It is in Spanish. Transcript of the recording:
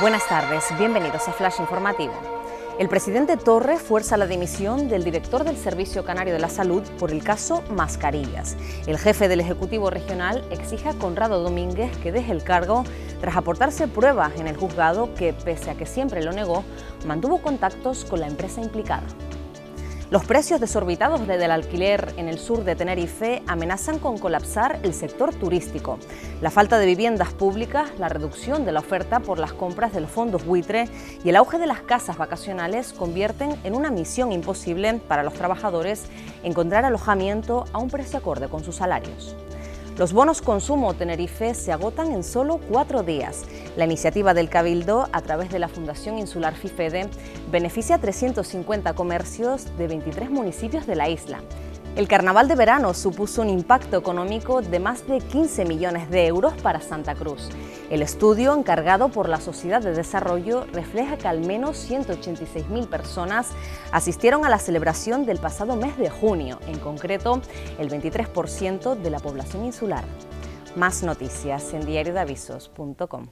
Buenas tardes, bienvenidos a Flash Informativo. El presidente Torre fuerza la dimisión del director del Servicio Canario de la Salud por el caso Mascarillas. El jefe del Ejecutivo Regional exige a Conrado Domínguez que deje el cargo tras aportarse pruebas en el juzgado que, pese a que siempre lo negó, mantuvo contactos con la empresa implicada. Los precios desorbitados del alquiler en el sur de Tenerife amenazan con colapsar el sector turístico. La falta de viviendas públicas, la reducción de la oferta por las compras de los fondos buitre y el auge de las casas vacacionales convierten en una misión imposible para los trabajadores encontrar alojamiento a un precio acorde con sus salarios. Los bonos consumo Tenerife se agotan en solo cuatro días. La iniciativa del Cabildo, a través de la Fundación Insular FIFEDE, beneficia a 350 comercios de 23 municipios de la isla. El carnaval de verano supuso un impacto económico de más de 15 millones de euros para Santa Cruz. El estudio encargado por la Sociedad de Desarrollo refleja que al menos 186.000 personas asistieron a la celebración del pasado mes de junio, en concreto el 23% de la población insular. Más noticias en diariodavisos.com.